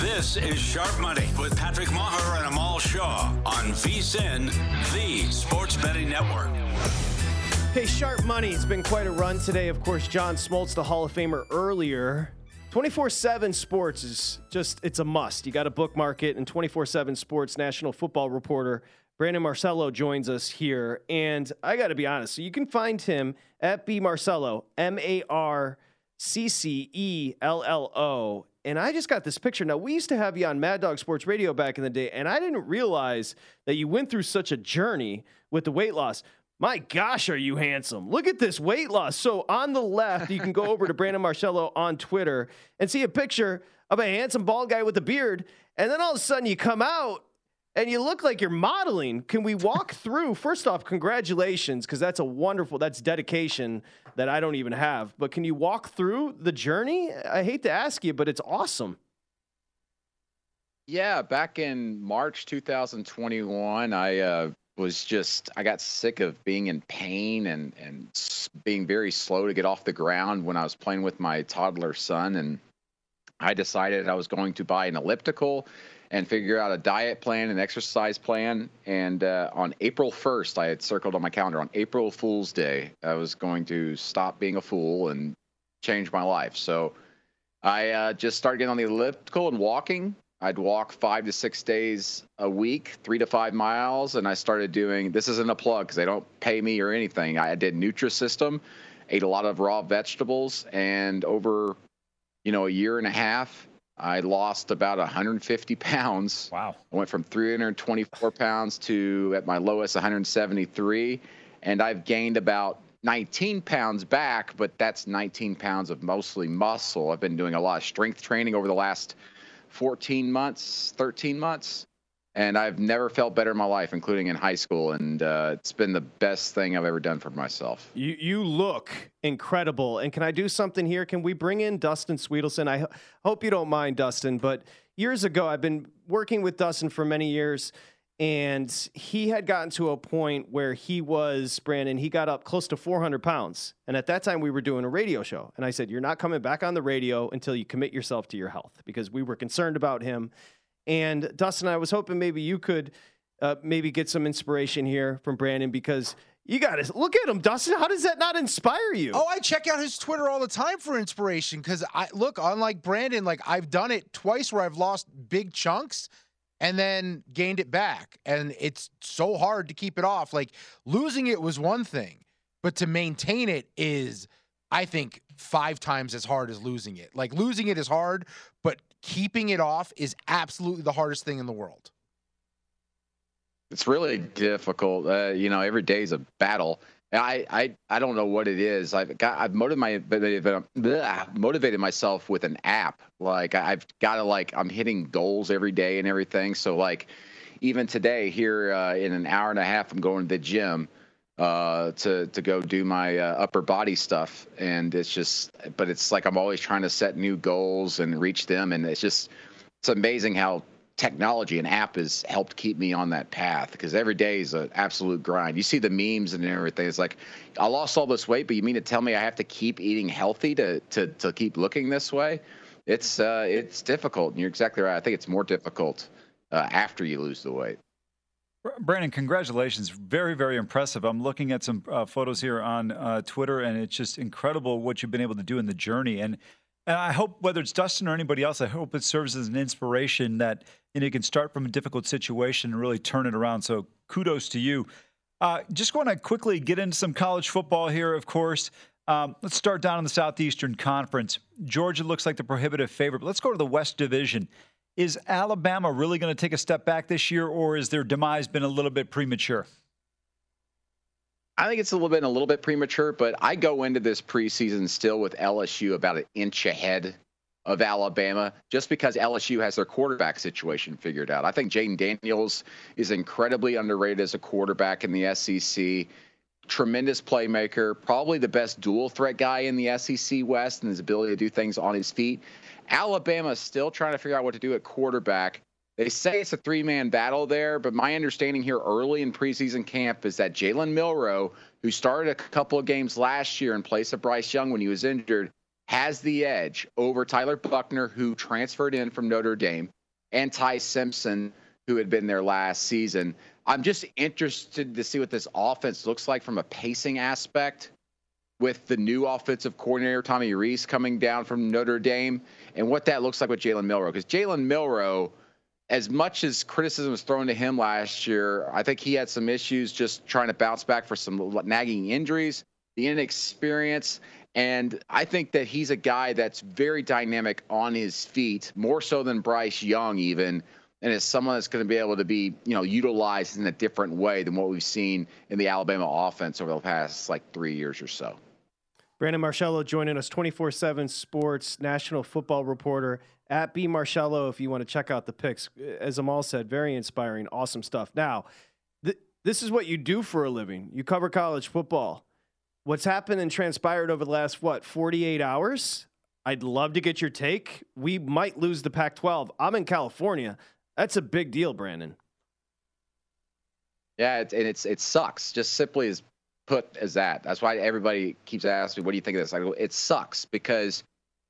This is Sharp Money with Patrick Meagher and Amal Shah on VSIN, the Sports Betting Network. Hey, Sharp Money. It's been quite a run today. Of course, John Smoltz, the Hall of Famer, earlier. 24 7 sports is just, it's a must. You got to bookmark it. And 24 7 sports national football reporter Brandon Marcello joins us here. And I got to be honest, so you can find him at B Marcello, M A R C C E L L O. And I just got this picture. Now, we used to have you on Mad Dog Sports Radio back in the day, and I didn't realize that you went through such a journey with the weight loss. My gosh, are you handsome? Look at this weight loss. So, on the left, you can go over to Brandon Marcello on Twitter and see a picture of a handsome bald guy with a beard. And then all of a sudden, you come out and you look like you're modeling. Can we walk through? First off, congratulations, because that's a wonderful, that's dedication that I don't even have. But can you walk through the journey? I hate to ask you, but it's awesome. Yeah, back in March 2021, I uh, was just I got sick of being in pain and and being very slow to get off the ground when I was playing with my toddler son, and I decided I was going to buy an elliptical and figure out a diet plan and exercise plan. And uh, on April 1st, I had circled on my calendar on April Fool's Day, I was going to stop being a fool and change my life. So I uh, just started getting on the elliptical and walking. I'd walk five to six days a week, three to five miles, and I started doing. This isn't a plug because they don't pay me or anything. I did Nutrisystem, ate a lot of raw vegetables, and over, you know, a year and a half, I lost about 150 pounds. Wow. I went from 324 pounds to at my lowest 173, and I've gained about 19 pounds back, but that's 19 pounds of mostly muscle. I've been doing a lot of strength training over the last 14 months, 13 months, and I've never felt better in my life, including in high school. And uh, it's been the best thing I've ever done for myself. You you look incredible. And can I do something here? Can we bring in Dustin Swedelson? I ho- hope you don't mind, Dustin, but years ago, I've been working with Dustin for many years, and he had gotten to a point where he was, Brandon, he got up close to 400 pounds. And at that time, we were doing a radio show. And I said, You're not coming back on the radio until you commit yourself to your health because we were concerned about him. And Dustin, I was hoping maybe you could uh, maybe get some inspiration here from Brandon because you got to look at him, Dustin. How does that not inspire you? Oh, I check out his Twitter all the time for inspiration because I look, unlike Brandon, like I've done it twice where I've lost big chunks and then gained it back. And it's so hard to keep it off. Like losing it was one thing, but to maintain it is, I think, five times as hard as losing it. Like losing it is hard, but keeping it off is absolutely the hardest thing in the world. It's really difficult. Uh, you know, every day is a battle. I, I, I don't know what it is. I've got I've motivated bleh, motivated myself with an app. Like I've got to like I'm hitting goals every day and everything. So like even today here uh, in an hour and a half, I'm going to the gym uh, to to go do my uh, upper body stuff. And it's just, but it's like I'm always trying to set new goals and reach them. And it's just it's amazing how technology and app has helped keep me on that path because every day is an absolute grind. You see the memes and everything. It's like I lost all this weight, but you mean to tell me I have to keep eating healthy to to to keep looking this way? It's uh, it's difficult. And you're exactly right. I think it's more difficult uh, after you lose the weight. Brandon, congratulations. Very, very impressive. I'm looking at some uh, photos here on uh, Twitter, and it's just incredible what you've been able to do in the journey. And, and I hope, whether it's Dustin or anybody else, I hope it serves as an inspiration that you, know, you can start from a difficult situation and really turn it around. So kudos to you. Uh, just want to quickly get into some college football here, of course. Um, let's start down in the Southeastern Conference. Georgia looks like the prohibitive favorite, but let's go to the West Division. Is Alabama really going to take a step back this year, or is their demise been a little bit premature? I think it's a little bit a little bit premature, but I go into this preseason still with LSU about an inch ahead of Alabama just because LSU has their quarterback situation figured out. I think Jayden Daniels is incredibly underrated as a quarterback in the SEC. Tremendous playmaker, probably the best dual threat guy in the SEC West and his ability to do things on his feet. Alabama is still trying to figure out what to do at quarterback. They say it's a three man battle there, but my understanding here early in preseason camp is that Jalen Milroe, who started a couple of games last year in place of Bryce Young when he was injured, has the edge over Tyler Buchner, who transferred in from Notre Dame, and Ty Simpson, who had been there last season. I'm just interested to see what this offense looks like from a pacing aspect with the new offensive coordinator, Tommy Rees, coming down from Notre Dame, and what that looks like with Jalen Milroe. Because Jalen Milroe, as much as criticism was thrown to him last year, I think he had some issues just trying to bounce back for some nagging injuries, the inexperience. And I think that he's a guy that's very dynamic on his feet, more so than Bryce Young, even. And is someone that's going to be able to be, you know, utilized in a different way than what we've seen in the Alabama offense over the past like three years or so. Brandon Marcello joining us 24 7 sports national football reporter at B Marcello if you want to check out the picks. As Amal said, very inspiring, awesome stuff. Now, th- this is what you do for a living. You cover college football. What's happened and transpired over the last, what, 48 hours? I'd love to get your take. We might lose the Pac 12. I'm in California. That's a big deal, Brandon. Yeah, it, and it's it sucks. Just simply as put as that. That's why everybody keeps asking me, "What do you think of this?" I go, "It sucks because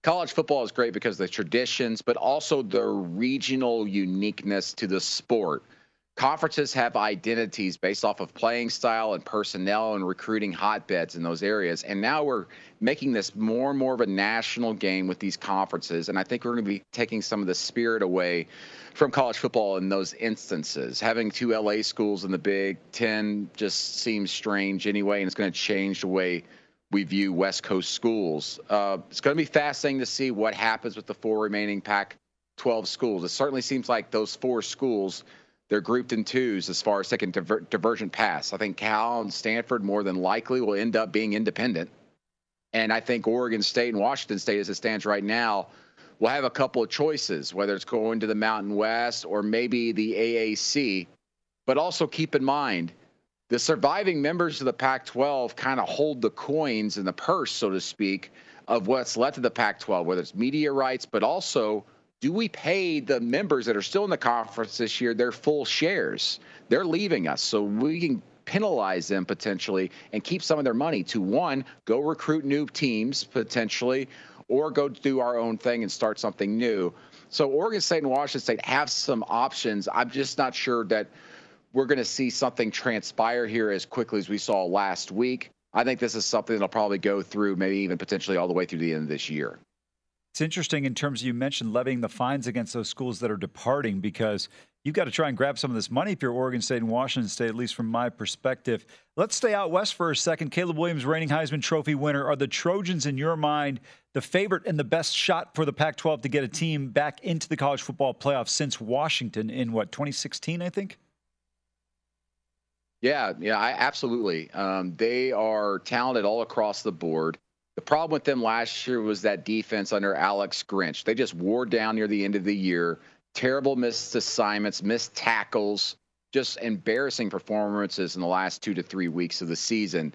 college football is great because of the traditions, but also the regional uniqueness to the sport." Conferences have identities based off of playing style and personnel and recruiting hotbeds in those areas. And now we're making this more and more of a national game with these conferences. And I think we're going to be taking some of the spirit away from college football in those instances. Having two LA schools in the Big Ten just seems strange anyway, and it's going to change the way we view West Coast schools. Uh, it's going to be fascinating to see what happens with the four remaining Pac 12 schools. It certainly seems like those four schools they're grouped in twos as far as second diver- divergent paths. I think Cal and Stanford more than likely will end up being independent. And I think Oregon State and Washington State, as it stands right now, will have a couple of choices, whether it's going to the Mountain West or maybe the AAC. But also keep in mind, the surviving members of the Pac 12 kind of hold the coins in the purse, so to speak, of what's left of the Pac 12, whether it's media rights, but also do we pay the members that are still in the conference this year their full shares? They're leaving us, so we can penalize them potentially and keep some of their money to one, go recruit new teams potentially, or go do our own thing and start something new. So Oregon State and Washington State have some options. I'm just not sure that we're going to see something transpire here as quickly as we saw last week. I think this is something that'll probably go through, maybe even potentially all the way through the end of this year. It's interesting in terms of you mentioned levying the fines against those schools that are departing because you've got to try and grab some of this money if you're Oregon State and Washington State, at least from my perspective. Let's stay out west for a second. Caleb Williams, reigning Heisman Trophy winner. Are the Trojans, in your mind, the favorite and the best shot for the Pac 12 to get a team back into the college football playoff since Washington in what, 2016, I think? Yeah, yeah, I, absolutely. Um, they are talented all across the board. The problem with them last year was that defense under Alex Grinch. They just wore down near the end of the year. Terrible missed assignments, missed tackles, just embarrassing performances in the last two to three weeks of the season.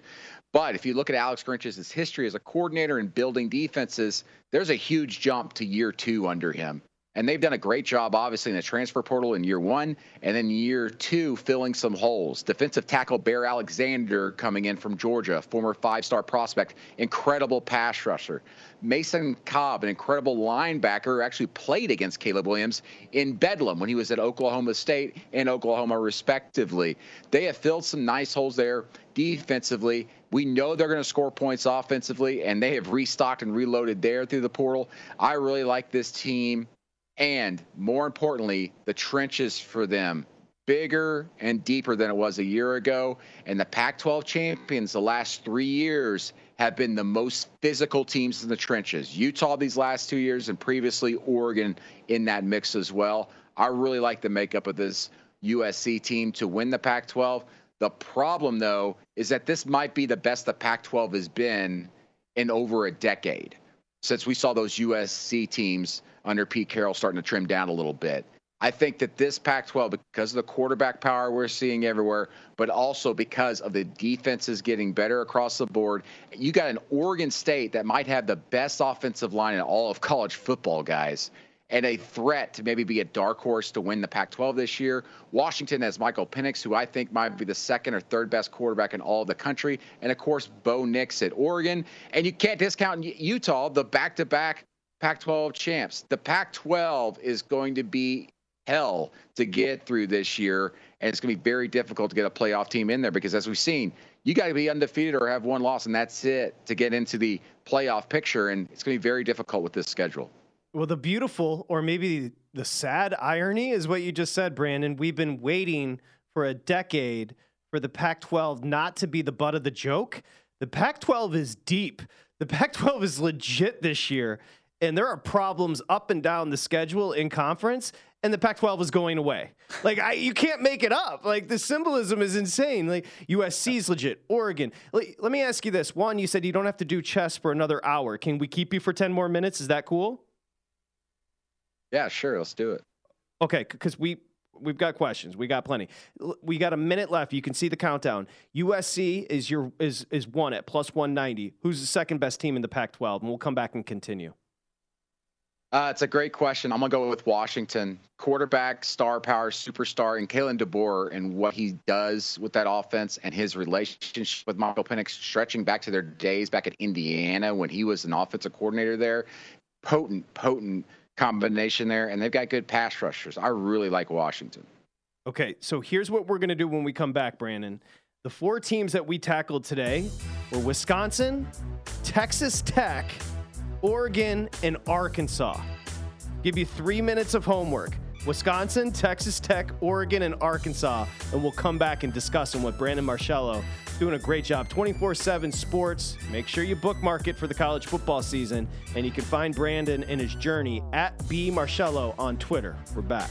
But if you look at Alex Grinch's history as a coordinator and building defenses, there's a huge jump to year two under him. And they've done a great job, obviously, in the transfer portal in year one, and then year two, filling some holes. Defensive tackle Bear Alexander coming in from Georgia, former five star prospect, incredible pass rusher. Mason Cobb, an incredible linebacker, actually played against Caleb Williams in Bedlam when he was at Oklahoma State and Oklahoma, respectively. They have filled some nice holes there defensively. We know they're going to score points offensively, and they have restocked and reloaded there through the portal. I really like this team and more importantly, the trenches for them bigger and deeper than it was a year ago. And the Pac 12 champions the last three years have been the most physical teams in the trenches. Utah these last two years, and previously Oregon in that mix as well. I really like the makeup of this USC team to win the Pac 12. The problem, though, is that this might be the best the Pac 12 has been in over a decade since we saw those USC teams under Pete Carroll starting to trim down a little bit. I think that this Pac 12, because of the quarterback power we're seeing everywhere, but also because of the defenses getting better across the board, you got an Oregon State that might have the best offensive line in all of college football, guys and a threat to maybe be a dark horse to win the Pac 12 this year. Washington has Michael Penix, who I think might be the second or third best quarterback in all of the country. And of course, Bo Nix at Oregon. And you can't discount Utah, the back to back Pac 12 champs. The Pac 12 is going to be hell to get through this year. And it's going to be very difficult to get a playoff team in there because, as we've seen, you got to be undefeated or have one loss, and that's it to get into the playoff picture. And it's going to be very difficult with this schedule. Well, the beautiful, or maybe the sad irony, is what you just said, Brandon. We've been waiting for a decade for the Pac 12 not to be the butt of the joke. The Pac 12 is deep. The Pac 12 is legit this year. And there are problems up and down the schedule in conference, and the Pac 12 is going away. Like, I, you can't make it up. Like, the symbolism is insane. Like, USC is legit, Oregon. Like, let me ask you this. One, you said you don't have to do chess for another hour. Can we keep you for 10 more minutes? Is that cool? Yeah, sure. Let's do it. Okay, because we we've got questions. We got plenty. We got a minute left. You can see the countdown. USC is your is is one at plus one ninety. Who's the second best team in the Pac-12? And we'll come back and continue. Uh, it's a great question. I'm gonna go with Washington. Quarterback, star power, superstar, and Kalen DeBoer and what he does with that offense and his relationship with Michael Penix, stretching back to their days back at Indiana when he was an offensive coordinator there. Potent, potent combination there, and they've got good pass rushers. I really like Washington. Okay, so here's what we're to do when we come back, Brandon. The four teams that we tackled today were Wisconsin, Texas Tech, Oregon, and Arkansas. Give you three minutes of homework. Wisconsin, Texas Tech, Oregon, and Arkansas. And we'll come back and discuss them with Brandon Marcello. Doing a great job. 24 7 sports. Make sure you bookmark it for the college football season. And you can find Brandon and his journey at B Marcello on Twitter. We're back.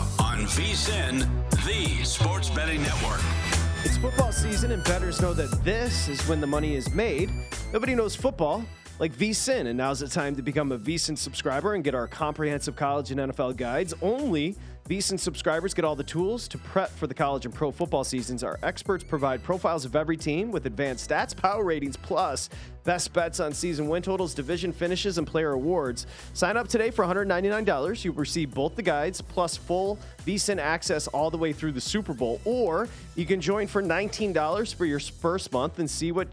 VSIN, the Sports Betting Network. It's football season, and bettors know that this is when the money is made. Nobody knows football like VSIN, and now's the time to become a VSIN subscriber and get our comprehensive college and NFL guides. Only VSIN subscribers get all the tools to prep for the college and pro football seasons. Our experts provide profiles of every team with advanced stats, power ratings, plus best bets on season win totals, division finishes, and player awards. Sign up today for $199. You'll receive both the guides plus full VSIN access all the way through the Super Bowl, or you can join for $19 for your first month and see what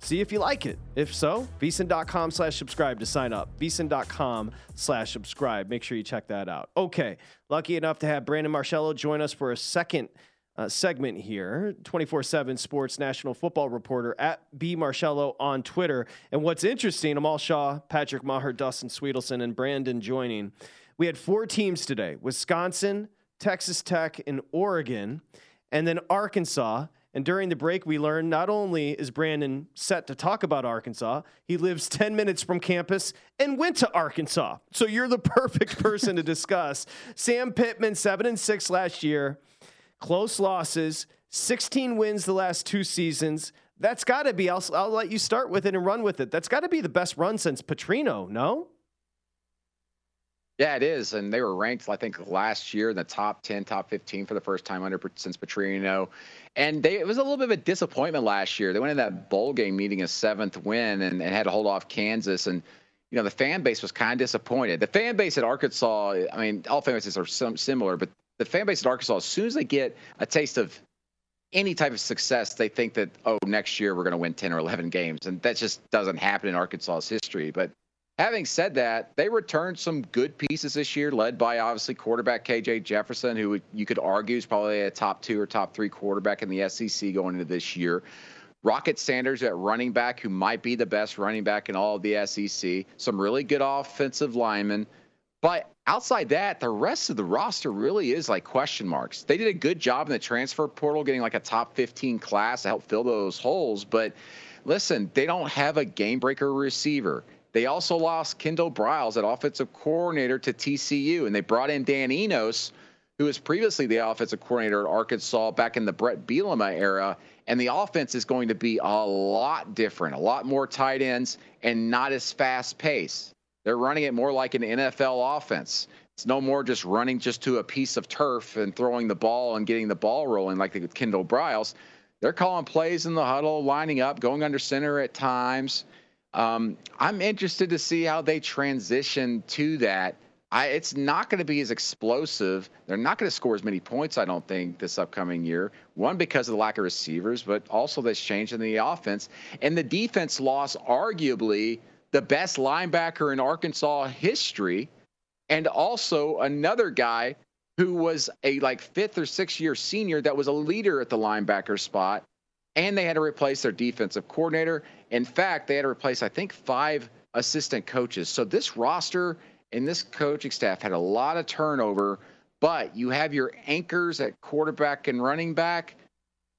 See if you like it. If so, vsin.com slash subscribe to sign up. vsin.com slash subscribe. Make sure you check that out. Okay. Lucky enough to have Brandon Marcello join us for a second uh, segment here 24 7 sports national football reporter at B Marcello on Twitter. And what's interesting, Amal Shah, Patrick Meagher, Dustin Swedelson, and Brandon joining. We had four teams today Wisconsin, Texas Tech, and Oregon, and then Arkansas. And during the break, we learned not only is Brandon set to talk about Arkansas, he lives 10 minutes from campus and went to Arkansas. So you're the perfect person to discuss. Sam Pittman, 7 and 6 last year, close losses, 16 wins the last two seasons. That's got to be, I'll, I'll let you start with it and run with it. That's got to be the best run since Petrino, no? Yeah, it is, and they were ranked, I think, last year in the top ten, top fifteen for the first time under since Petrino, and they it was a little bit of a disappointment last year. They went in that bowl game needing a seventh win and, and had to hold off Kansas, and you know the fan base was kind of disappointed. The fan base at Arkansas, I mean, all fan bases are some, similar, but the fan base at Arkansas, as soon as they get a taste of any type of success, they think that oh, next year we're going to win ten or eleven games, and that just doesn't happen in Arkansas's history, but. Having said that, they returned some good pieces this year, led by obviously quarterback KJ Jefferson, who you could argue is probably a top two or top three quarterback in the SEC going into this year. Rocket Sanders at running back, who might be the best running back in all of the SEC. Some really good offensive linemen. But outside that, the rest of the roster really is like question marks. They did a good job in the transfer portal, getting like a top 15 class to help fill those holes. But listen, they don't have a game breaker receiver. They also lost Kendall Briles, at offensive coordinator, to TCU, and they brought in Dan Enos, who was previously the offensive coordinator at Arkansas back in the Bret Bielema era. And the offense is going to be a lot different, a lot more tight ends, and not as fast paced. They're running it more like an NFL offense. It's no more just running just to a piece of turf and throwing the ball and getting the ball rolling like with Kendall Briles. They're calling plays in the huddle, lining up, going under center at times. Um, I'm interested to see how they transition to that. I, it's not going to be as explosive. They're not going to score as many points, I don't think, this upcoming year. One, because of the lack of receivers, but also this change in the offense. And the defense lost arguably the best linebacker in Arkansas history, and also another guy who was a like fifth or sixth year senior that was a leader at the linebacker spot. And they had to replace their defensive coordinator in fact, they had to replace, I think, five assistant coaches. So this roster and this coaching staff had a lot of turnover, but you have your anchors at quarterback and running back.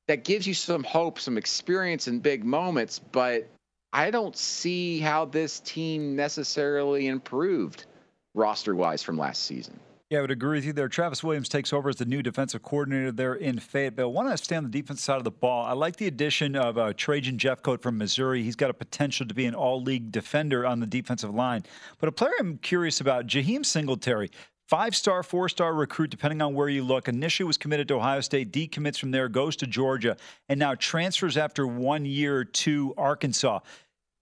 That gives you some hope, some experience in big moments, but I don't see how this team necessarily improved roster wise from last season. Yeah, I would agree with you there. Travis Williams takes over as the new defensive coordinator there in Fayetteville. I want to stay on the defense side of the ball. I like the addition of uh, Trajan Jeffcoat from Missouri. He's got a potential to be an all league defender on the defensive line. But a player I'm curious about, Jaheim Singletary. Five star, four star recruit, depending on where you look. Initially was committed to Ohio State, decommits from there, goes to Georgia, and now transfers after one year to Arkansas.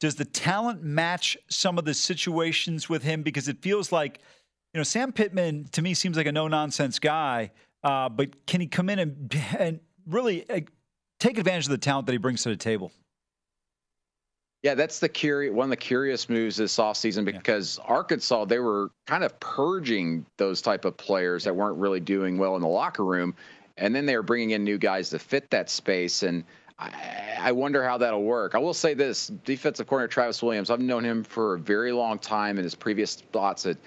Does the talent match some of the situations with him? Because it feels like you know, Sam Pittman to me seems like a no nonsense guy, uh, but can he come in and, and really uh, take advantage of the talent that he brings to the table? Yeah, that's the curious one of the curious moves this offseason because yeah. Arkansas they were kind of purging those type of players that weren't really doing well in the locker room, and then they were bringing in new guys to fit that space. And I, I wonder how that'll work. I will say this: defensive corner Travis Williams. I've known him for a very long time in his previous spots at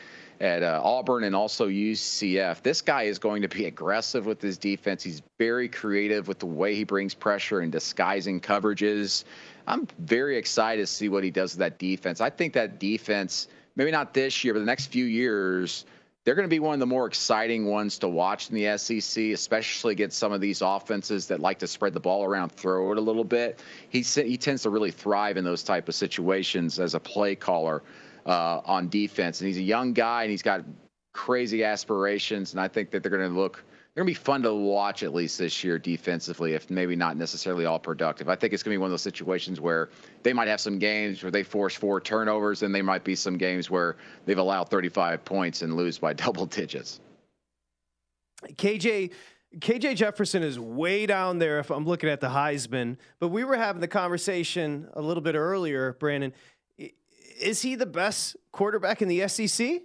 at uh, Auburn and also UCF. This guy is going to be aggressive with his defense. He's very creative with the way he brings pressure and disguising coverages. I'm very excited to see what he does with that defense. I think that defense, maybe not this year, but the next few years, they're going to be one of the more exciting ones to watch in the SEC, especially against some of these offenses that like to spread the ball around, throw it a little bit. He he tends to really thrive in those type of situations as a play caller uh, on defense. And he's a young guy, and he's got crazy aspirations. And I think that they're going to look they're going to be fun to watch at least this year defensively, if maybe not necessarily all productive. I think it's going to be one of those situations where they might have some games where they force four turnovers, and they might be some games where they've allowed 35 points and lose by double digits. KJ. KJ Jefferson is way down there if I'm looking at the Heisman, but we were having the conversation a little bit earlier, Brandon. Is he the best quarterback in the SEC?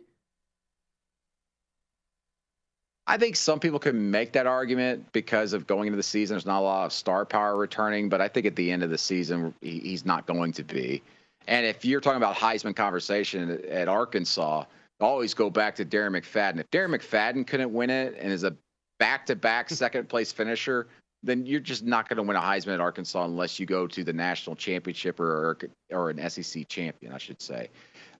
I think some people can make that argument because of going into the season. There's not a lot of star power returning, but I think at the end of the season, he's not going to be. And if you're talking about Heisman conversation at Arkansas, always go back to Darren McFadden. If Darren McFadden couldn't win it and is a back-to-back second place finisher, then you're just not going to win a Heisman at Arkansas unless you go to the national championship or or an SEC champion, I should say.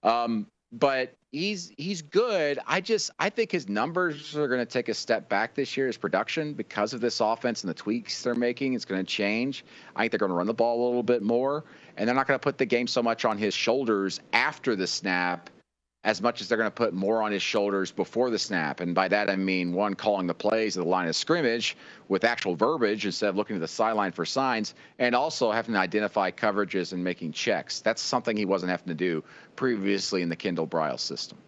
Um, but he's he's good. I just I think his numbers are going to take a step back this year. His production because of this offense and the tweaks they're making is going to change. I think they're going to run the ball a little bit more, and they're not going to put the game so much on his shoulders after the snap as much as they're going to put more on his shoulders before the snap. And by that, I mean one calling the plays at the line of scrimmage with actual verbiage instead of looking to the sideline for signs, and also having to identify coverages and making checks. That's something he wasn't having to do previously in the Kendall Briles system.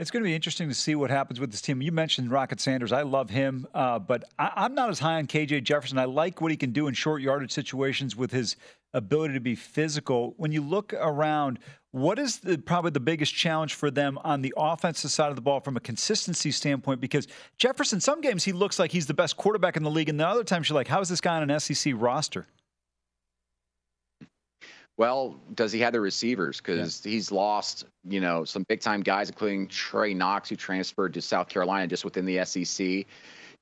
It's going to be interesting to see what happens with this team. You mentioned Rocket Sanders. I love him, uh, but I, am not as high on KJ Jefferson. I like what he can do in short yardage situations with his ability to be physical. When you look around, what is the, probably the biggest challenge for them on the offensive side of the ball from a consistency standpoint? Because Jefferson, some games he looks like he's the best quarterback in the league, and the other times you're like, how is this guy on an SEC roster? Well, does he have the receivers? Because yeah. he's lost, you know, some big time guys, including Trey Knox, who transferred to South Carolina just within the SEC. You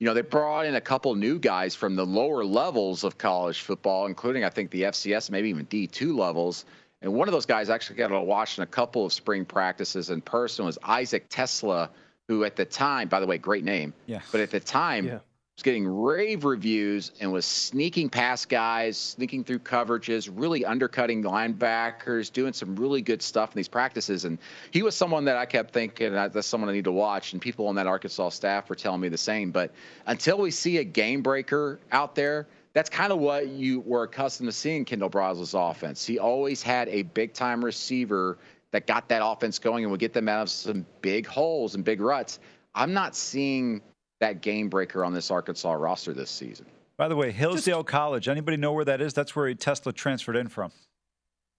know, they brought in a couple new guys from the lower levels of college football, including I think the FCS, maybe even D2 levels. And one of those guys actually got to watch in a couple of spring practices in person was Isaac TeSlaa, who at the time, by the way, great name. Yeah. But at the time, yeah was getting rave reviews and was sneaking past guys, sneaking through coverages, really undercutting linebackers, doing some really good stuff in these practices. And he was someone that I kept thinking uh, that's someone I need to watch. And people on that Arkansas staff were telling me the same. But until we see a game breaker out there, that's kind of what you were accustomed to seeing Kendall Briles' offense. He always had a big time receiver that got that offense going and would get them out of some big holes and big ruts. I'm not seeing that game breaker on this Arkansas roster this season. By the way, Hillsdale Just, College. Anybody know where that is? That's where TeSlaa transferred in from.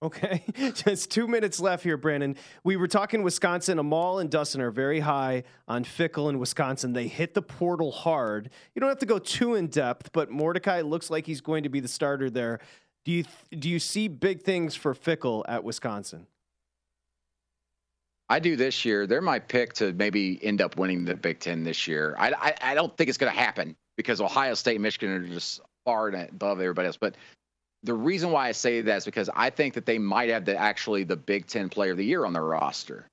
Okay, just two minutes left here, Brandon. We were talking Wisconsin. Amal and Dustin are very high on Fickell in Wisconsin. They hit the portal hard. You don't have to go too in depth, but Mordecai looks like he's going to be the starter there. Do you do you see big things for Fickell at Wisconsin? I do this year. They're my pick to maybe end up winning the Big Ten this year. I, I, I don't think it's going to happen because Ohio State and Michigan are just far above everybody else. But the reason why I say that is because I think that they might have the actually the Big Ten Player of the Year on their roster.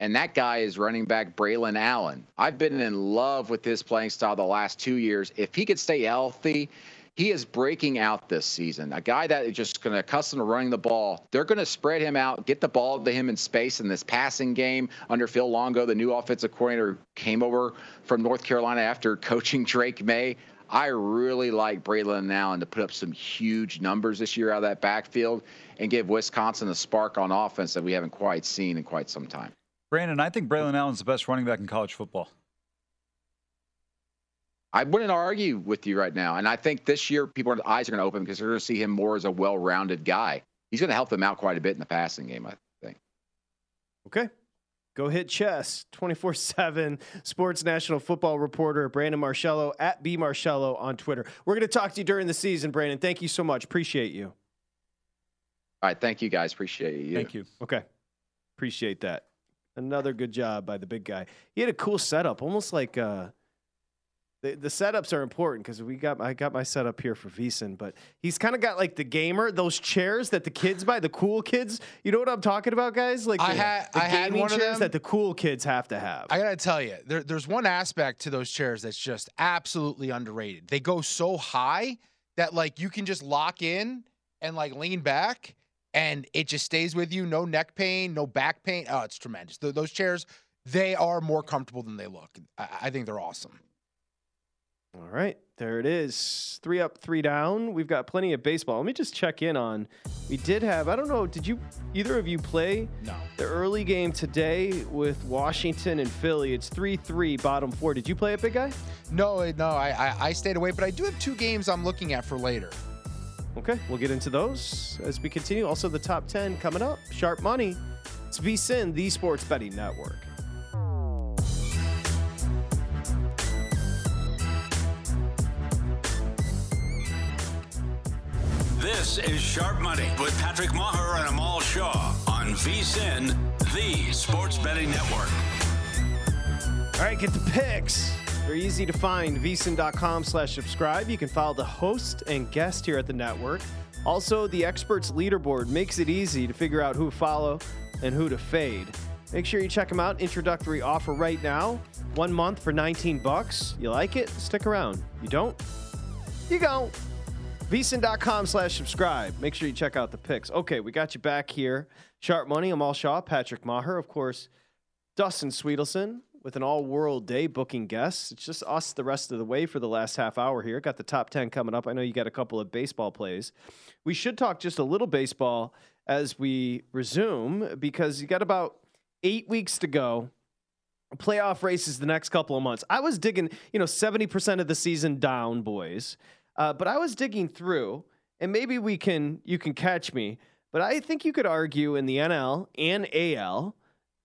And that guy is running back Braylon Allen. I've been in love with his playing style the last two years. If he could stay healthy he is breaking out this season. A guy that is just going to accustomed to running the ball. They're going to spread him out, get the ball to him in space in this passing game under Phil Longo, the new offensive coordinator, came over from North Carolina after coaching Drake Maye. I really like Braylon Allen to put up some huge numbers this year out of that backfield and give Wisconsin a spark on offense that we haven't quite seen in quite some time. Brandon, I think Braylon Allen's the best running back in college football. I wouldn't argue with you right now. And I think this year, people's eyes are going to open because they're going to see him more as a well rounded guy. he's going to help them out quite a bit in the passing game. I think. Okay. Go hit chess 24 7 sports national football reporter Brandon Marcello at B Marcello on Twitter. We're going to talk to you during the season, Brandon. Thank you so much. Appreciate you. All right. Thank you, guys. Appreciate you. Thank you. Okay. Appreciate that. Another good job by the big guy. He had a cool setup, almost like uh, the, the setups are important because we got I got my setup here for VSiN, but he's kind of got like the gamer, those chairs that the kids buy, the cool kids. You know what I'm talking about, guys? Like the, I had the I had one of chairs them. that the cool kids have to have. I gotta tell you, there, there's one aspect to those chairs that's just absolutely underrated. They go so high that like you can just lock in and like lean back, and it just stays with you. No neck pain, no back pain. Oh, it's tremendous. Th- those chairs, they are more comfortable than they look. I, I think they're awesome. All right, there it is. Three up, three down. We've got plenty of baseball. Let me just check in on. We did have. I don't know. Did you either of you play No. the early game today with Washington and Philly? It's three three, bottom four. Did you play it, big guy? No, no, I, I I stayed away, but I do have two games I'm looking at for later. Okay, we'll get into those as we continue. Also, the top 10 coming up. Sharp Money. It's VSIN, the Sports Betting Network. This is Sharp Money with Patrick Meagher and Amal Shah on VSIN, the Sports Betting Network. All right, get the picks. They're easy to find. VSIN.com slash subscribe. You can follow the host and guest here at the network. Also, the experts leaderboard makes it easy to figure out who to follow and who to fade. Make sure you check them out. Introductory offer right now. One month for 19 bucks. You like it? Stick around. You don't? You go. VSIN.com slash subscribe. Make sure you check out the picks. Okay, we got you back here. Sharp Money, Amal Shah, Patrick Meagher, of course, Dustin Swedelson with an all world day booking guests. It's just us the rest of the way for the last half hour here. Got the top 10 coming up. I know you got a couple of baseball plays. We should talk just a little baseball as we resume because you got about eight weeks to go. Playoff races the next couple of months. I was digging, you know, 70% of the season down, boys. Uh, but I was digging through, and maybe we can you can catch me. But I think you could argue in the NL and AL,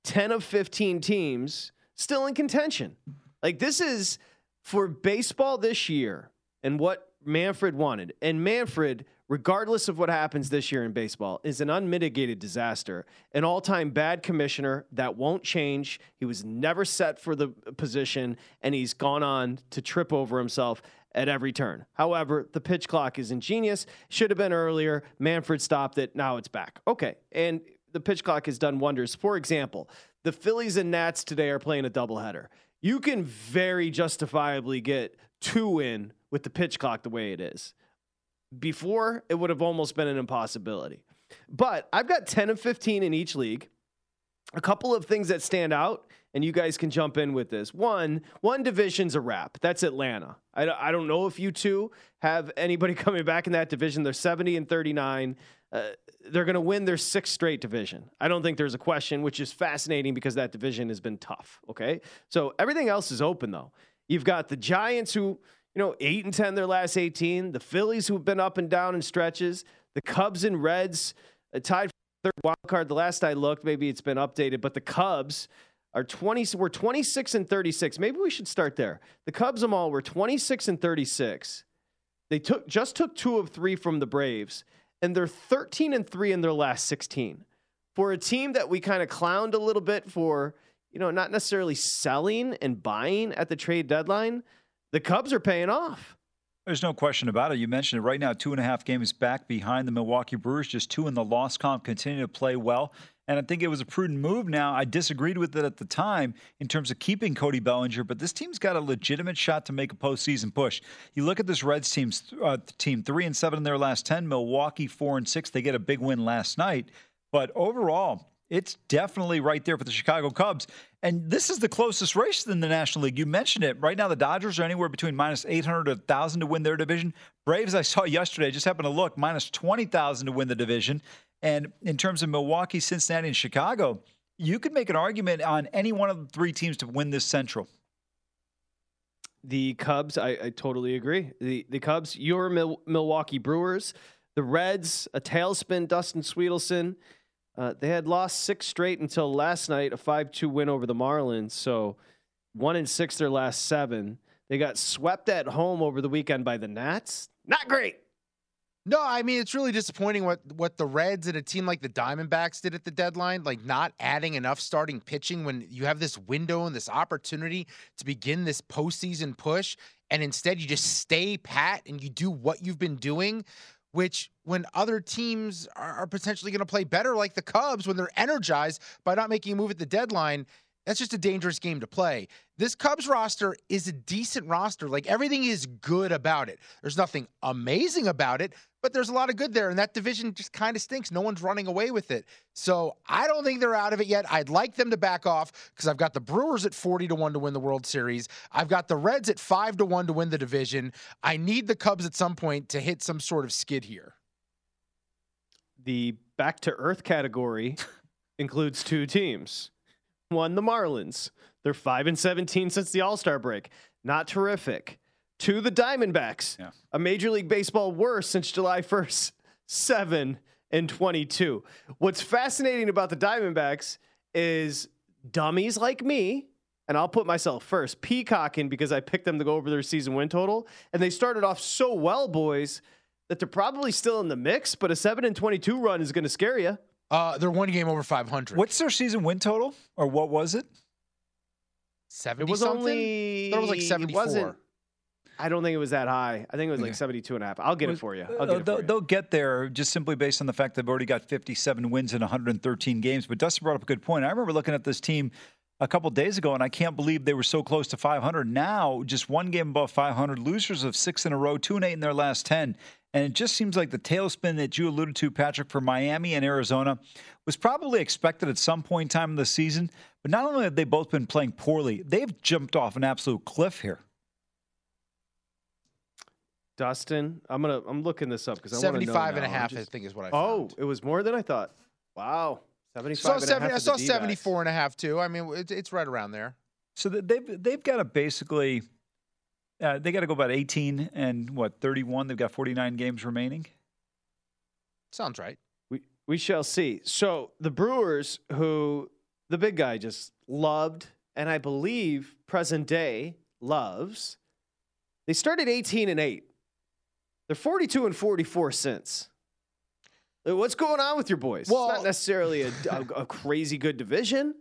10 of 15 teams still in contention. Like this is for baseball this year and what Manfred wanted. And Manfred, regardless of what happens this year in baseball, is an unmitigated disaster, an all time bad commissioner that won't change. He was never set for the position, and he's gone on to trip over himself at every turn. However, the pitch clock is ingenious. Should have been earlier. Manfred stopped it. Now it's back. Okay. And the pitch clock has done wonders. For example, the Phillies and Nats today are playing a doubleheader. You can very justifiably get two in with the pitch clock the way it is. Before, it would have almost been an impossibility. But I've got 10 of 15 in each league. A couple of things that stand out, and you guys can jump in with this. One, one division's a wrap. That's Atlanta. I, don't- I don't know if you two have anybody coming back in that division. They're 70 and 39. Uh, they're going to win their sixth straight division. I don't think there's a question, which is fascinating because that division has been tough. Okay. So everything else is open, though. You've got the Giants who, you know, 8 and 10 their last 18, the Phillies who've been up and down in stretches, the Cubs and Reds uh, tied for third wild card. The last I looked, maybe it's been updated, but the Cubs are 20 we're 26 and 36. Maybe we should start there. The Cubs them all were 26 and 36. They took just took 2 of 3 from the Braves and they're 13 and 3 in their last 16. For a team that we kind of clowned a little bit for, you know, not necessarily selling and buying at the trade deadline, the Cubs are paying off. There's no question about it. You mentioned it right now, two and a half games back behind the Milwaukee Brewers, just two in the loss comp, continue to play well. And I think it was a prudent move now. I disagreed with it at the time in terms of keeping Cody Bellinger, but this team's got a legitimate shot to make a postseason push. You look at this Reds team's uh, team three and seven in their last ten, Milwaukee four and six. They get a big win last night, but overall, it's definitely right there for the Chicago Cubs. And this is the closest race in the National League. You mentioned it. Right now, the Dodgers are anywhere between minus 800 to 1,000 to win their division. Braves, I saw yesterday, just happened to look, minus 20,000 to win the division. And in terms of Milwaukee, Cincinnati, and Chicago, you could make an argument on any one of the three teams to win this Central. The Cubs, I, I totally agree. The the Cubs, your Mil- Milwaukee Brewers, The Reds, a tailspin, Dustin Swedelson. Uh, they had lost six straight until last night, a 5 2 win over the Marlins. So one in six their last seven. They got swept at home over the weekend by the Nats. Not great. No, I mean it's really disappointing what what the Reds and a team like the Diamondbacks did at the deadline, like not adding enough starting pitching when you have this window and this opportunity to begin this postseason push, and instead you just stay pat and you do what you've been doing. Which, when other teams are, are potentially going to play better, like the Cubs, when they're energized by not making a move at the deadline, that's just a dangerous game to play. This Cubs roster is a decent roster. Like everything is good about it. There's nothing amazing about it, but there's a lot of good there. And that division just kind of stinks. No one's running away with it. So I don't think they're out of it yet. I'd like them to back off because I've got the Brewers at 40 to 1 to win the World Series. I've got the Reds at 5 to 1 to win the division. I need the Cubs at some point to hit some sort of skid here. The back to earth category includes two teams one, the Marlins. They're 5 and 17 since the All Star break. Not terrific. To the Diamondbacks. Yeah. A Major League Baseball worst since July 1st, 7 and 22. What's fascinating about the Diamondbacks is dummies like me, and I'll put myself first, peacocking because I picked them to go over their season win total. And they started off so well, boys, that they're probably still in the mix, but a 7 and 22 run is going to scare you. Uh, they're one game over 500. What's their season win total, or what was it? 70 It was something? only. I thought it was like it 74. wasn't- I don't think it was that high. I think it was like Okay. 72 and a half. I'll get it for you. I'll Uh, get it they'll, for you. they'll get there just simply based on the fact that they've already got 57 wins in 113 games. But Dustin brought up a good point. I remember looking at this team a couple days ago, and I can't believe they were so close to 500. Now, just one game above 500, losers of six in a row, two and eight in their last 10. And it just seems like the tailspin that you alluded to, Patrick, for Miami and Arizona was probably expected at some point in time in the season. But not only have they both been playing poorly, they've jumped off an absolute cliff here. Dustin, I'm gonna. I'm looking this up because I want to know 75 and a now. I'm half, I think, is what I thought. Oh, found. it was more than I thought. Wow, 75 saw and a half I saw the 74 and a half too. I mean, it's, it's right around there. So they've they've got to basically uh, they got to go about 18 and what 31. They've got 49 games remaining. Sounds right. We we shall see. So the Brewers, who the big guy just loved, and I believe present day loves, they started 18 and eight. They're 42 and 44 since. What's going on with your boys? Well- it's not necessarily a, a, a crazy good division.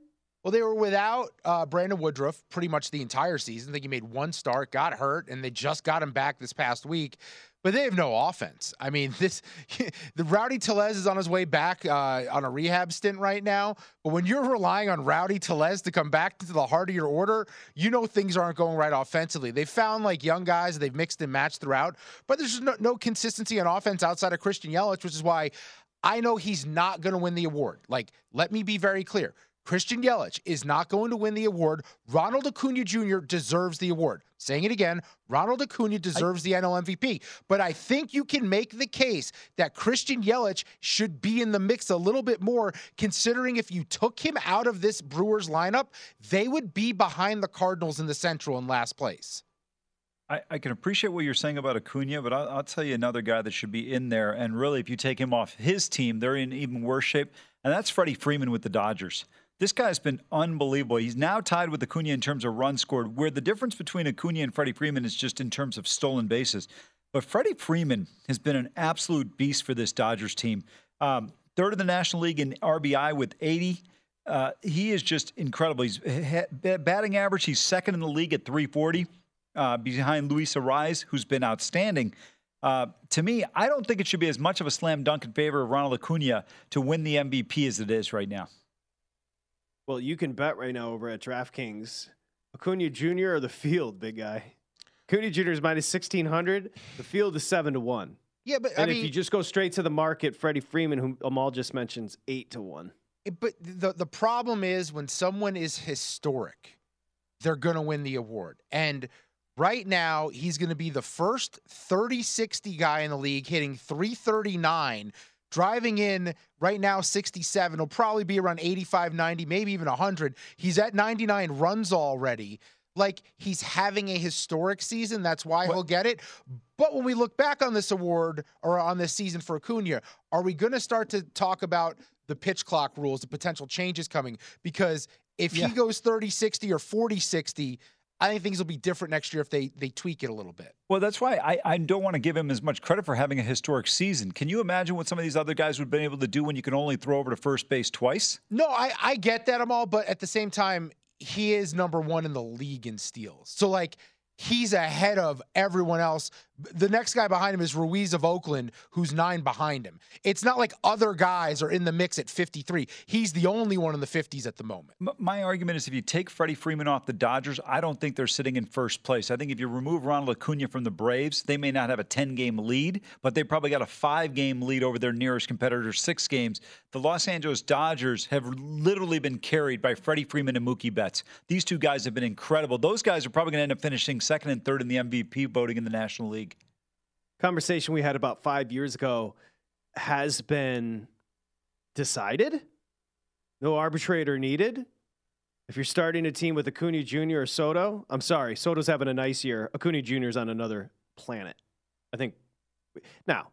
Well, they were without uh, Brandon Woodruff pretty much the entire season. I think he made one start, got hurt, and they just got him back this past week. But they have no offense. I mean, this the Rowdy Tellez is on his way back uh, on a rehab stint right now. But when you're relying on Rowdy Tellez to come back to the heart of your order, you know things aren't going right offensively. They found like young guys they've mixed and matched throughout, but there's no, no consistency on offense outside of Christian Yelich, which is why I know he's not going to win the award. Like, let me be very clear. Christian Yelich is not going to win the award. Ronald Acuna Jr. deserves the award. Saying it again, Ronald Acuna deserves the NL MVP. But I think you can make the case that Christian Yelich should be in the mix a little bit more, considering if you took him out of this Brewers lineup, they would be behind the Cardinals in the Central in last place. I, I can appreciate what you're saying about Acuna, but I'll, I'll tell you another guy that should be in there. And really, if you take him off his team, they're in even worse shape. And that's Freddie Freeman with the Dodgers. This guy's been unbelievable. He's now tied with Acuna in terms of runs scored, where the difference between Acuna and Freddie Freeman is just in terms of stolen bases. But Freddie Freeman has been an absolute beast for this Dodgers team. Um, third in the National League in RBI with 80. Uh, he is just incredible. He's ha- batting average. He's second in the league at 340, uh, behind Luis Arraez, who's been outstanding. Uh, to me, I don't think it should be as much of a slam dunk in favor of Ronald Acuna to win the MVP as it is right now. Well, you can bet right now over at DraftKings. Acuna Jr. or the field, big guy. Acuna Jr. is minus 1600. The field is 7 to 1. Yeah, but And I if mean, you just go straight to the market, Freddie Freeman, whom Amal just mentions, 8 to 1. Eh, but the the problem is when someone is historic, they're going to win the award. And right now, he's going to be the first 30-60 guy in the league hitting 339, driving in right now 67. He'll probably be around 85, 90, maybe even 100. He's at 99 runs already. like he's having a historic season. That's why he'll get it. But when we look back on this award or on this season for Acuna, are we going to start to talk about the pitch clock rules, the potential changes coming? Because if Yeah. he goes 30 60 or 40 60, I think things will be different next year if they they tweak it a little bit. Well, that's why I, I don't want to give him as much credit for having a historic season. Can you imagine what some of these other guys would have been able to do when you can only throw over to first base twice? No, I, I get that, Amal, but at the same time, he is number one in the league in steals. So, like, he's ahead of everyone else. The next guy behind him is Ruiz of Oakland, who's nine behind him. It's not like other guys are in the mix at 53. He's the only one in the 50s at the moment. My argument is if you take Freddie Freeman off the Dodgers, I don't think they're sitting in first place. I think if you remove Ronald Acuna from the Braves, they may not have a 10 game lead, but they probably got a five game lead over their nearest competitor, six games. The Los Angeles Dodgers have literally been carried by Freddie Freeman and Mookie Betts. These two guys have been incredible. Those guys are probably going to end up finishing second and third in the MVP voting in the National League. Conversation we had about five years ago has been decided. No arbitrator needed. If you're starting a team with Acuna Jr. or Soto, I'm sorry, Soto's having a nice year. Acuna Jr. is on another planet. I think. Now,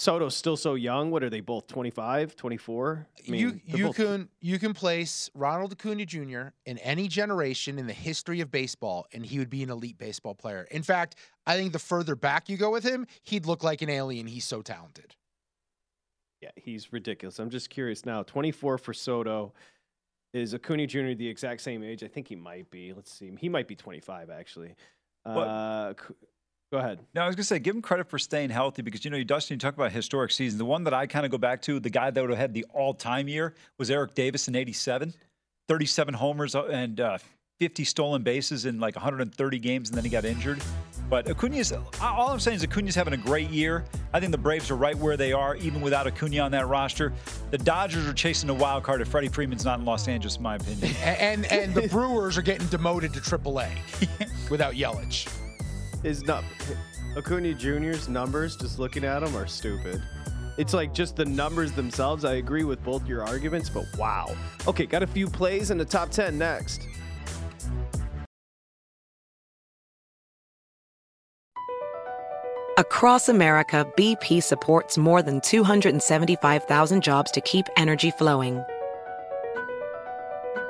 Soto's still so young. What are they both 25, 24? I mean, you you both- can you can place Ronald Acuna Jr. in any generation in the history of baseball, and he would be an elite baseball player. In fact, I think the further back you go with him, he'd look like an alien. He's so talented. Yeah, he's ridiculous. I'm just curious now. 24 for Soto. Is Acuna Jr. the exact same age? I think he might be. Let's see. He might be 25 actually. Uh, Cu- go ahead. No, I was going to say, give him credit for staying healthy because, you know, Dustin, you talk about historic seasons. The one that I kind of go back to, the guy that would have had the all time year was Eric Davis in 87. 37 homers uh, and uh, 50 stolen bases in like 130 games, and then he got injured. But Acuna's, all I'm saying is Acuna's having a great year. I think the Braves are right where they are, even without Acuna on that roster. The Dodgers are chasing a wild card if Freddie Freeman's not in Los Angeles, in my opinion. A- And and the Brewers are getting demoted to AAA without Yelich. His num- Acuna Jr.'s numbers, just looking at them, are stupid. It's like just the numbers themselves. I agree with both your arguments, but wow. Okay, got a few plays in the top 10 next. Across America, BP supports more than 275,000 jobs to keep energy flowing.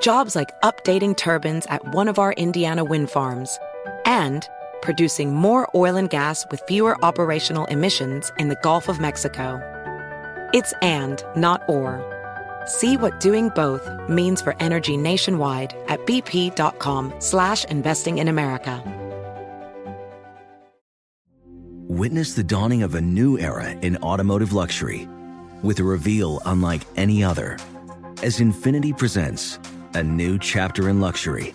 Jobs like updating turbines at one of our Indiana wind farms and producing more oil and gas with fewer operational emissions in the Gulf of Mexico. It's and, not or. See what doing both means for energy nationwide at bp.com slash investing in America. Witness the dawning of a new era in automotive luxury with a reveal unlike any other as Infiniti presents a new chapter in luxury,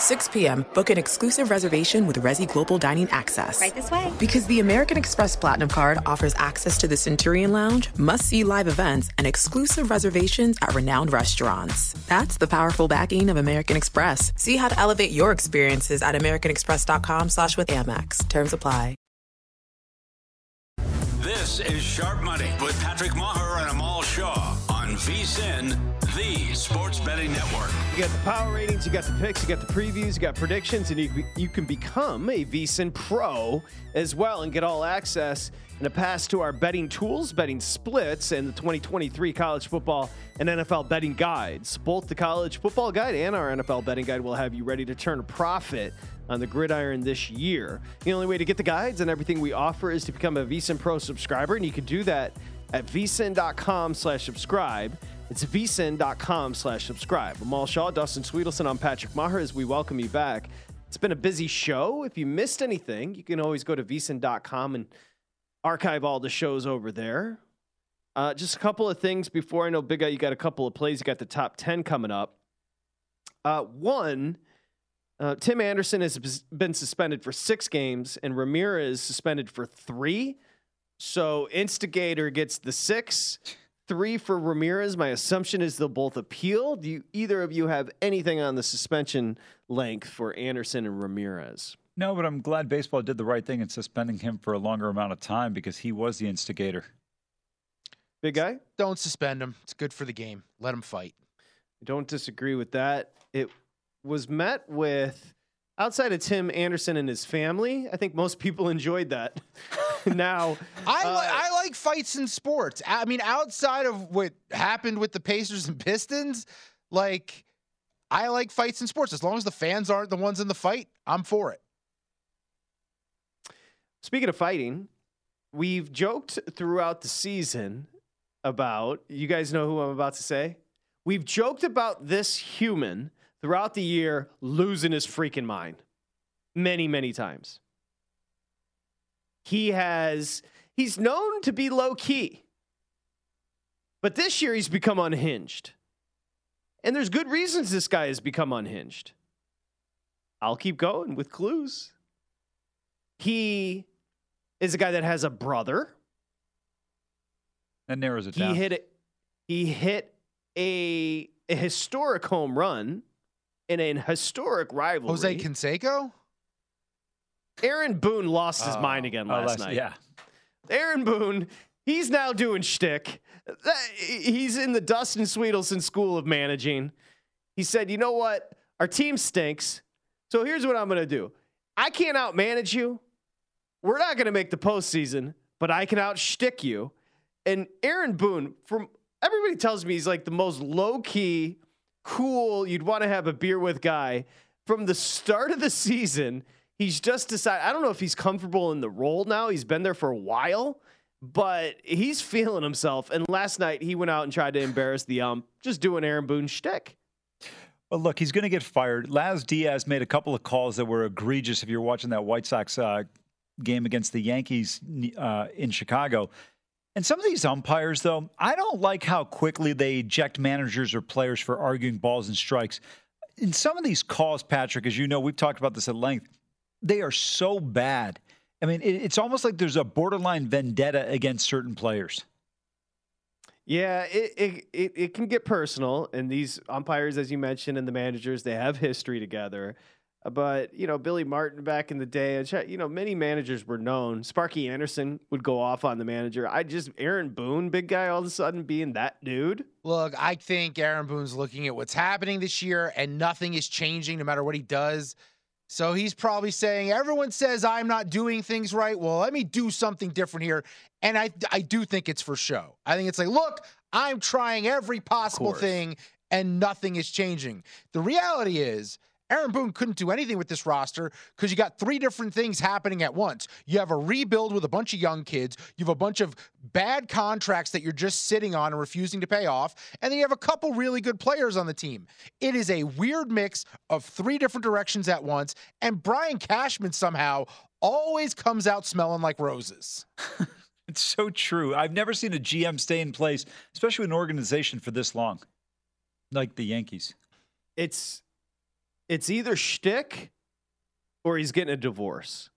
6 p.m., book an exclusive reservation with Resy Global Dining Access. Right this way. Because the American Express Platinum Card offers access to the Centurion Lounge, must see live events, and exclusive reservations at renowned restaurants. That's the powerful backing of American Express. See how to elevate your experiences at AmericanExpress.com slash with Amex. Terms apply. This is Sharp Money with Patrick Meagher and Amal Shah on VSIN, the Sports Betting Network. You got the power ratings, you got the picks, you got the previews, you got predictions, and you, you can become a VSIN Pro as well and get all access and a pass to our betting tools, betting splits, and the 2023 college football and NFL betting guides. Both the college football guide and our NFL betting guide will have you ready to turn a profit on the gridiron this year. The only way to get the guides and everything we offer is to become a VSIN Pro subscriber, and you can do that at vsin.com slash subscribe. It's vsin.com slash subscribe. Amal Shah, Dustin Swedelson, I'm Patrick Meagher as we welcome you back. It's been a busy show. If you missed anything, you can always go to vsin.com and archive all the shows over there. Uh, just a couple of things before I know, Big Guy, you got a couple of plays. You got the top 10 coming up. Uh, one, uh, Tim Anderson has been suspended for six games, and Ramirez suspended for three. So Instigator gets the six, three for Ramirez. My assumption is they'll both appeal. Do you, either of you have anything on the suspension length for Anderson and Ramirez? No, but I'm glad baseball did the right thing in suspending him for a longer amount of time because he was the instigator. Big guy? Don't suspend him. It's good for the game. Let him fight. I don't disagree with that. It was met with outside of Tim Anderson and his family. I think most people enjoyed that. now, I uh, li- I like fights in sports. I mean, outside of what happened with the Pacers and Pistons, like I like fights in sports. As long as the fans aren't the ones in the fight, I'm for it. Speaking of fighting, we've joked throughout the season about, you guys know who I'm about to say? We've joked about this human throughout the year losing his freaking mind many, many times. He has, he's known to be low key, but this year he's become unhinged. And there's good reasons this guy has become unhinged. I'll keep going with clues. He is a guy that has a brother. That narrows it he down. Hit a, he hit a, a historic home run in an historic rivalry. Jose Canseco? Aaron Boone lost his oh, mind again oh, last, last night. Yeah. Aaron Boone, he's now doing shtick. He's in the Dustin Swedelson School of Managing. He said, you know what? Our team stinks. So here's what I'm going to do. I can't outmanage you we're not going to make the postseason, but I can outstick you. And Aaron Boone, from everybody tells me he's like the most low key, cool, you'd want to have a beer with guy. From the start of the season, he's just decided. I don't know if he's comfortable in the role now. He's been there for a while, but he's feeling himself. And last night he went out and tried to embarrass the ump, just doing Aaron Boone shtick. Well, look, he's going to get fired. Laz Diaz made a couple of calls that were egregious. If you're watching that White Sox uh, game against the Yankees uh, in Chicago. And some of these umpires, though, I don't like how quickly they eject managers or players for arguing balls and strikes. In some of these calls, Patrick, as you know, we've talked about this at length, they are so bad. I mean, it's almost like there's a borderline vendetta against certain players. Yeah, it, it, it, it can get personal. And these umpires, as you mentioned, and the managers, they have history together. Uh, but you know, Billy Martin back in the day, you know, many managers were known. Sparky Anderson would go off on the manager. I just Aaron Boone, big guy, all of a sudden being that dude. Look, I think Aaron Boone's looking at what's happening this year, and nothing is changing no matter what he does. So he's probably saying, everyone says I'm not doing things right. Well, let me do something different here. And I, I do think it's for show. I think it's like, look, I'm trying every possible thing and nothing is changing. The reality is, Aaron Boone couldn't do anything with this roster because you got three different things happening at once. You have a rebuild with a bunch of young kids, you have a bunch of bad contracts that you're just sitting on and refusing to pay off, and then you have a couple really good players on the team. It is a weird mix of three different directions at once, and Brian Cashman somehow always comes out smelling like roses. it's so true. I've never seen a GM stay in place, especially an organization for this long, like the Yankees. It's it's either shtick or he's getting a divorce.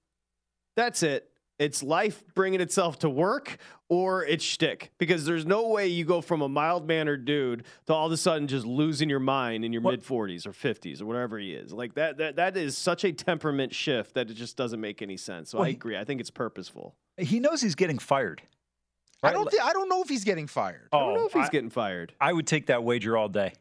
That's it. It's life bringing itself to work or it's shtick because there's no way you go from a mild mannered dude to all of a sudden just losing your mind in your mid 40s or 50s or whatever he is. Like that, that, that is such a temperament shift that it just doesn't make any sense. So well, I agree. I think it's purposeful. He knows he's getting fired. I don't. Th- I don't know if he's getting fired. I don't oh, know if he's Oh, I- getting fired. I would take that wager all day.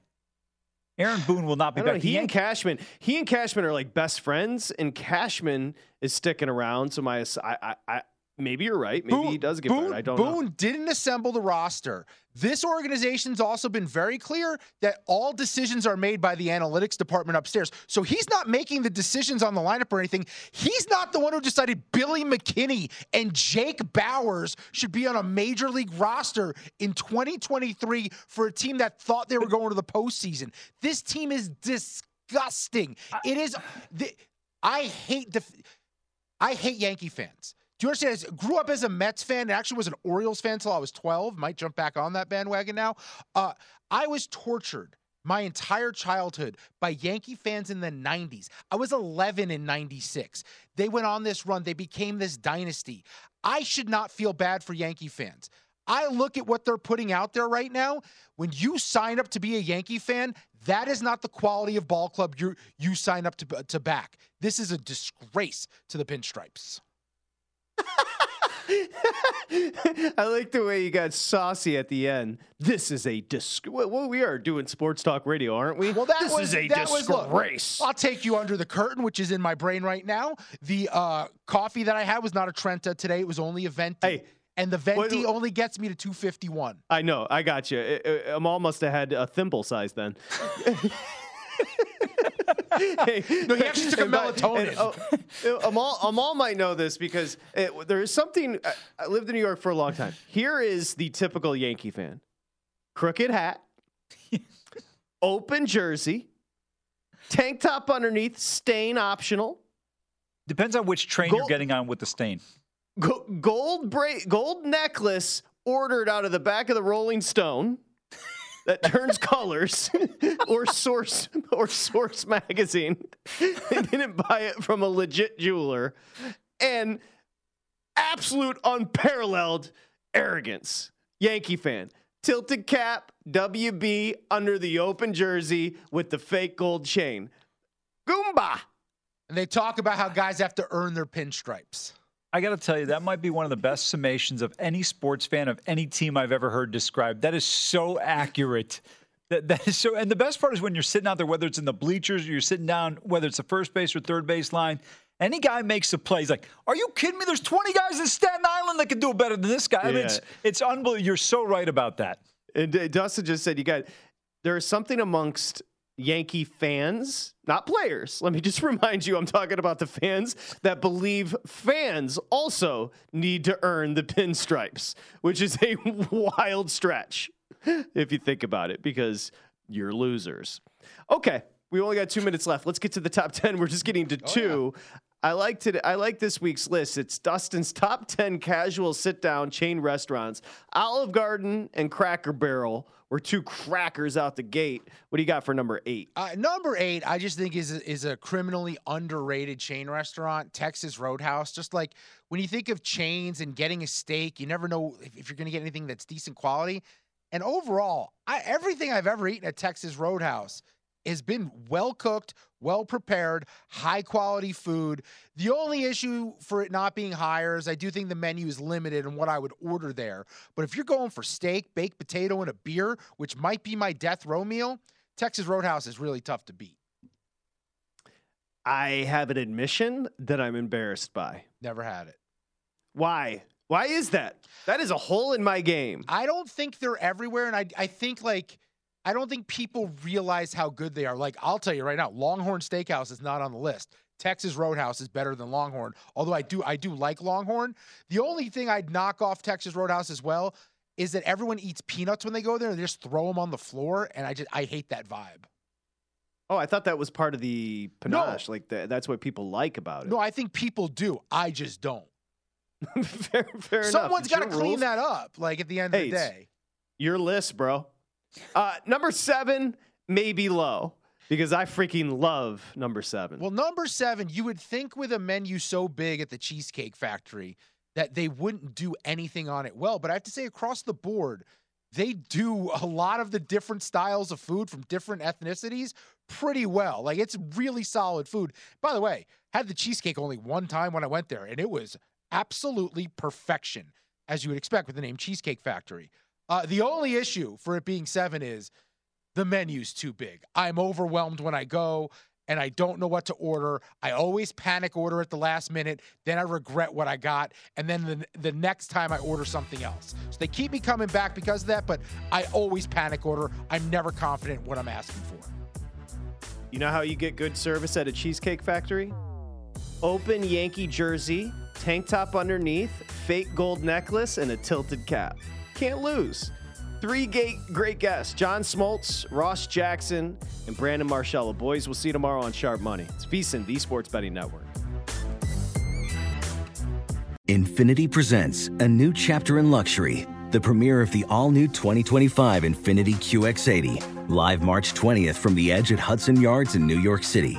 Aaron Boone will not be know, back. he The and Cashman, he and Cashman are like best friends, and Cashman is sticking around. So my, I, I, I maybe you're right. Maybe he does get Boone, fired. I don't know. Boone know. didn't assemble the roster. This organization's also been very clear that all decisions are made by the analytics department upstairs. So he's not making the decisions on the lineup or anything. He's not the one who decided Billy McKinney and Jake Bauers should be on a major league roster in 2023 for a team that thought they were going to the postseason. This team is disgusting. It is. The, I hate the. I hate Yankee fans. Do you understand? I grew up as a Mets fan. and actually was an Orioles fan until I was 12. Might jump back on that bandwagon now. Uh, I was tortured my entire childhood by Yankee fans in the 90s. I was 11 in 96. They went on this run, they became this dynasty. I should not feel bad for Yankee fans. I look at what they're putting out there right now. When you sign up to be a Yankee fan, that is not the quality of ball club you you sign up to to back. This is a disgrace to the pinstripes. I like the way you got saucy at the end. This is a disc. Well, we are doing sports talk radio, aren't we? Well, that this was is a that was look, disgrace. I'll take you under the curtain, which is in my brain right now. The uh, coffee that I had was not a Trenta today; it was only a Venti. Hey, and the Venti what- only gets me to 251. I know. I got you. Amal must have had a thimble size then. Hey, No, he actually took a melatonin. and, oh, Amal, Amal might know this because it, there is something. I, I lived in New York for a long time. Here is the typical Yankee fan: crooked hat, open jersey, tank top underneath, stain optional, Depends on which train you're getting on with the stain. gold bra- gold necklace ordered out of the back of the Rolling Stone that turns colors or source or source magazine. they didn't buy it from a legit jeweler and absolute unparalleled arrogance. Yankee fan. Tilted cap, WB under the open jersey with the fake gold chain. Goomba. And they talk about how guys have to earn their pinstripes. I got to tell you, that might be one of the best summations of any sports fan of any team I've ever heard described. That is so accurate. That, that is so. And the best part is when you're sitting out there, whether it's in the bleachers or you're sitting down, whether it's the first base or third base line, any guy makes a play. He's like, "Are you kidding me? There's 20 guys in Staten Island that can do it better than this guy." I mean, it's it's unbelievable. You're so right about that. And uh, Dustin just said you got there is something amongst Yankee fans, not players. Let me just remind you, I'm talking about the fans that believe fans also need to earn the pinstripes, which is a wild stretch if you think about it, because you're losers. Okay, we only got two minutes left. Let's get to the top ten. We're just getting to oh, two. I like to I like this week's list. It's Dustin's top 10 casual sit-down chain restaurants. Olive Garden and Cracker Barrel were two crackers out the gate. What do you got for number 8? Uh, number eight, I just think is a, is a criminally underrated chain restaurant, Texas Roadhouse. Just like when you think of chains and getting a steak, you never know if, if you're going to get anything that's decent quality. And overall, I, everything I've ever eaten at Texas Roadhouse has been well cooked, well prepared, high quality food. The only issue for it not being higher is I do think the menu is limited in what I would order there. But if you're going for steak, baked potato, and a beer, which might be my death row meal, Texas Roadhouse is really tough to beat. I have an admission that I'm embarrassed by. Never had it. Why? Why is that? That is a hole in my game. I don't think they're everywhere, and I I think like I don't think people realize how good they are. Like I'll tell you right now, Longhorn Steakhouse is not on the list. Texas Roadhouse is better than Longhorn, although I do I do like Longhorn. The only thing I'd knock off Texas Roadhouse as well is that everyone eats peanuts when they go there. and They just throw them on the floor, and I just I hate that vibe. Oh, I thought that was part of the No. panache. Like the, that's what people like about it. No, I think people do. I just don't. fair, fair enough. Someone's got to clean rules. that up. Like at the end Hey, of the day. Your list, bro. Uh, number seven may be low because I freaking love number seven. Well, number seven, you would think with a menu so big at the Cheesecake Factory that they wouldn't do anything on it well. But I have to say, across the board, they do a lot of the different styles of food from different ethnicities pretty well. Like it's really solid food. By the way, had the cheesecake only one time when I went there, and it was absolutely perfection. as you would expect with the name Cheesecake Factory. Uh, the only issue for it being seven is the menu's too big. I'm overwhelmed when I go and I don't know what to order. I always panic order at the last minute, then I regret what I got, and then the, the next time I order something else. So they keep me coming back because of that, but I always panic order. I'm never confident what I'm asking for. You know how you get good service at a Cheesecake Factory? Open Yankee jersey, tank top underneath, fake gold necklace, and a tilted cap. Can't lose. Three great, great guests John Smoltz, Ross Jackson, and Brandon Marcello. Boys, we'll see you tomorrow on Sharp Money. It's VSIN, the Sports Betting Network. Infiniti presents a new chapter in luxury, the premiere of the all new 2025 Infiniti QX80, live March 20th from the edge at Hudson Yards in New York City,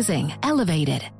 cruising elevated.